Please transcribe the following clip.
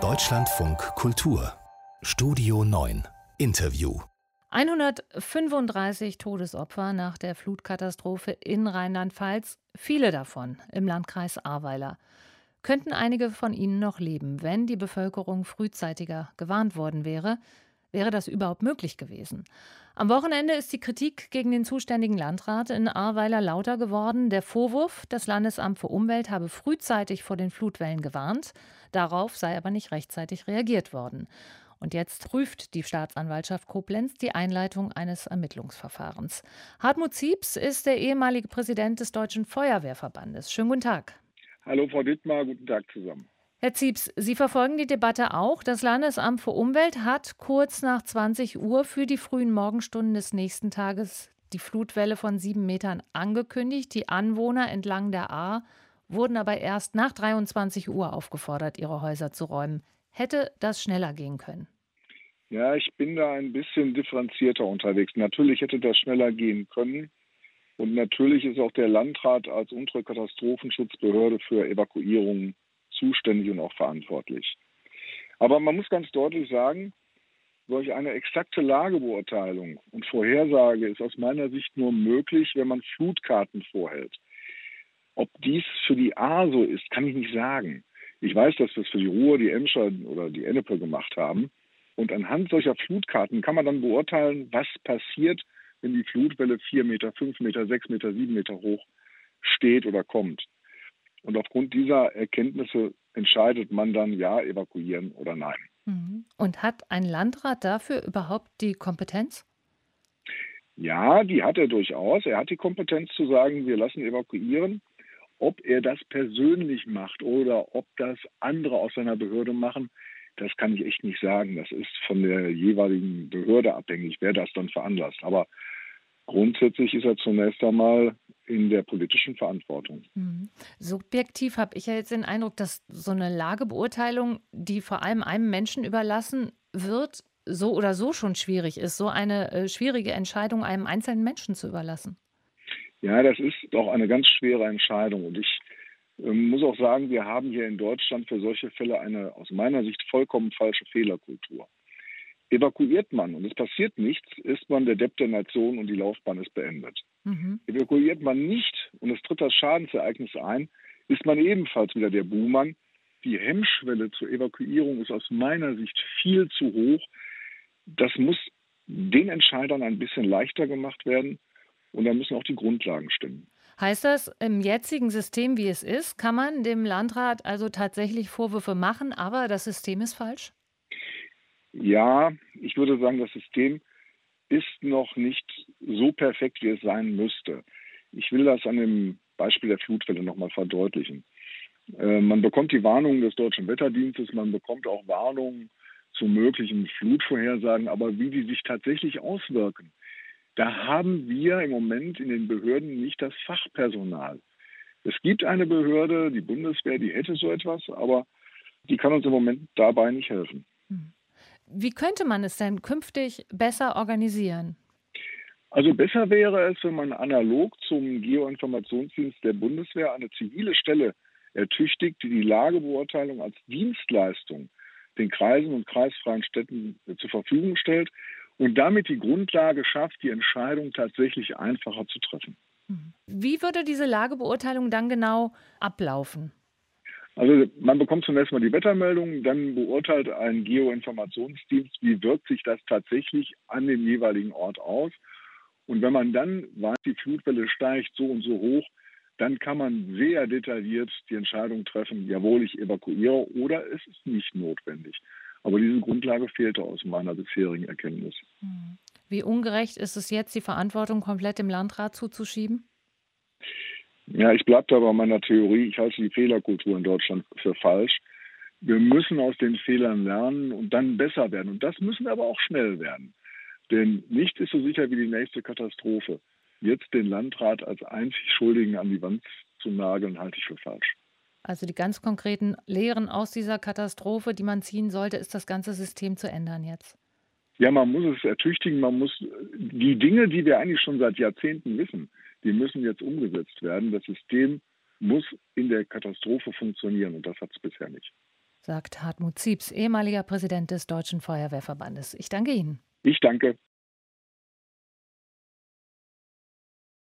Deutschlandfunk Kultur Studio 9 Interview 135 Todesopfer nach der Flutkatastrophe in Rheinland-Pfalz, viele davon im Landkreis Ahrweiler. Könnten einige von ihnen noch leben, wenn die Bevölkerung frühzeitiger gewarnt worden wäre? Wäre das überhaupt möglich gewesen? Am Wochenende ist die Kritik gegen den zuständigen Landrat in Ahrweiler lauter geworden. Der Vorwurf, das Landesamt für Umwelt habe frühzeitig vor den Flutwellen gewarnt. Darauf sei aber nicht rechtzeitig reagiert worden. Und jetzt prüft die Staatsanwaltschaft Koblenz die Einleitung eines Ermittlungsverfahrens. Hartmut Ziebs ist der ehemalige Präsident des Deutschen Feuerwehrverbandes. Schönen guten Tag. Hallo Frau Dittmar, guten Tag zusammen. Herr Ziebs, Sie verfolgen die Debatte auch. Das Landesamt für Umwelt hat kurz nach 20 Uhr für die frühen Morgenstunden des nächsten Tages die Flutwelle von sieben Metern angekündigt. Die Anwohner entlang der Ahr wurden aber erst nach 23 Uhr aufgefordert, ihre Häuser zu räumen. Hätte das schneller gehen können? Ja, ich bin da ein bisschen differenzierter unterwegs. Natürlich hätte das schneller gehen können. Und natürlich ist auch der Landrat als unsere Katastrophenschutzbehörde für Evakuierungen zuständig und auch verantwortlich. Aber man muss ganz deutlich sagen, solch eine exakte Lagebeurteilung und Vorhersage ist aus meiner Sicht nur möglich, wenn man Flutkarten vorhält. Ob dies für die A so ist, kann ich nicht sagen. Ich weiß, dass wir es für die Ruhr, die Emscher oder die Ennepe gemacht haben. Und anhand solcher Flutkarten kann man dann beurteilen, was passiert, wenn die Flutwelle vier Meter, fünf Meter, sechs Meter, sieben Meter hoch steht oder kommt. Und aufgrund dieser Erkenntnisse entscheidet man dann ja evakuieren oder nein. Mhm. Und hat ein Landrat dafür überhaupt die Kompetenz? Ja, die hat er durchaus. Er hat die Kompetenz zu sagen, wir lassen evakuieren. Ob er das persönlich macht oder ob das andere aus seiner Behörde machen, das kann ich echt nicht sagen. Das ist von der jeweiligen Behörde abhängig, wer das dann veranlasst. Aber grundsätzlich ist er zunächst einmal in der politischen Verantwortung. Mhm. Subjektiv habe ich ja jetzt den Eindruck, dass so eine Lagebeurteilung, die vor allem einem Menschen überlassen wird, so oder so schon schwierig ist, so eine äh, schwierige Entscheidung einem einzelnen Menschen zu überlassen. Ja, das ist doch eine ganz schwere Entscheidung. Und ich äh, muss auch sagen, wir haben hier in Deutschland für solche Fälle eine aus meiner Sicht vollkommen falsche Fehlerkultur. Evakuiert man und es passiert nichts, ist man der Depp der Nation und die Laufbahn ist beendet. Mhm. Evakuiert man nicht und es tritt das Schadensereignis ein, ist man ebenfalls wieder der Buhmann. Die Hemmschwelle zur Evakuierung ist aus meiner Sicht viel zu hoch. Das muss den Entscheidern ein bisschen leichter gemacht werden und da müssen auch die Grundlagen stimmen. Heißt das, im jetzigen System, wie es ist, kann man dem Landrat also tatsächlich Vorwürfe machen, aber das System ist falsch? Ja, ich würde sagen, das System ist noch nicht so perfekt, wie es sein müsste. Ich will das an dem Beispiel der Flutwelle nochmal verdeutlichen. Äh, man bekommt die Warnungen des Deutschen Wetterdienstes, man bekommt auch Warnungen zu möglichen Flutvorhersagen, aber wie die sich tatsächlich auswirken, da haben wir im Moment in den Behörden nicht das Fachpersonal. Es gibt eine Behörde, die Bundeswehr, die hätte so etwas, aber die kann uns im Moment dabei nicht helfen. Hm. Wie könnte man es denn künftig besser organisieren? Also besser wäre es, wenn man analog zum Geoinformationsdienst der Bundeswehr eine zivile Stelle ertüchtigt, die die Lagebeurteilung als Dienstleistung den Kreisen und kreisfreien Städten zur Verfügung stellt und damit die Grundlage schafft, die Entscheidung tatsächlich einfacher zu treffen. Wie würde diese Lagebeurteilung dann genau ablaufen? Also man bekommt zunächst mal die Wettermeldung, dann beurteilt ein Geoinformationsdienst, wie wirkt sich das tatsächlich an dem jeweiligen Ort aus. Und wenn man dann weiß, die Flutwelle steigt so und so hoch, dann kann man sehr detailliert die Entscheidung treffen, jawohl, ich evakuiere oder es ist nicht notwendig. Aber diese Grundlage fehlte aus meiner bisherigen Erkenntnis. Hm. Wie ungerecht ist es jetzt, die Verantwortung komplett dem Landrat zuzuschieben? Ja, ich bleibe da bei meiner Theorie. Ich halte die Fehlerkultur in Deutschland für falsch. Wir müssen aus den Fehlern lernen und dann besser werden. Und das müssen aber auch schnell werden. Denn nichts ist so sicher wie die nächste Katastrophe. Jetzt den Landrat als einzig Schuldigen an die Wand zu nageln, halte ich für falsch. Also die ganz konkreten Lehren aus dieser Katastrophe, die man ziehen sollte, ist das ganze System zu ändern jetzt. Ja, man muss es ertüchtigen, man muss die Dinge, die wir eigentlich schon seit Jahrzehnten wissen, die müssen jetzt umgesetzt werden. Das System muss in der Katastrophe funktionieren und das hat es bisher nicht. Sagt Hartmut Ziebs, ehemaliger Präsident des Deutschen Feuerwehrverbandes. Ich danke Ihnen. Ich danke.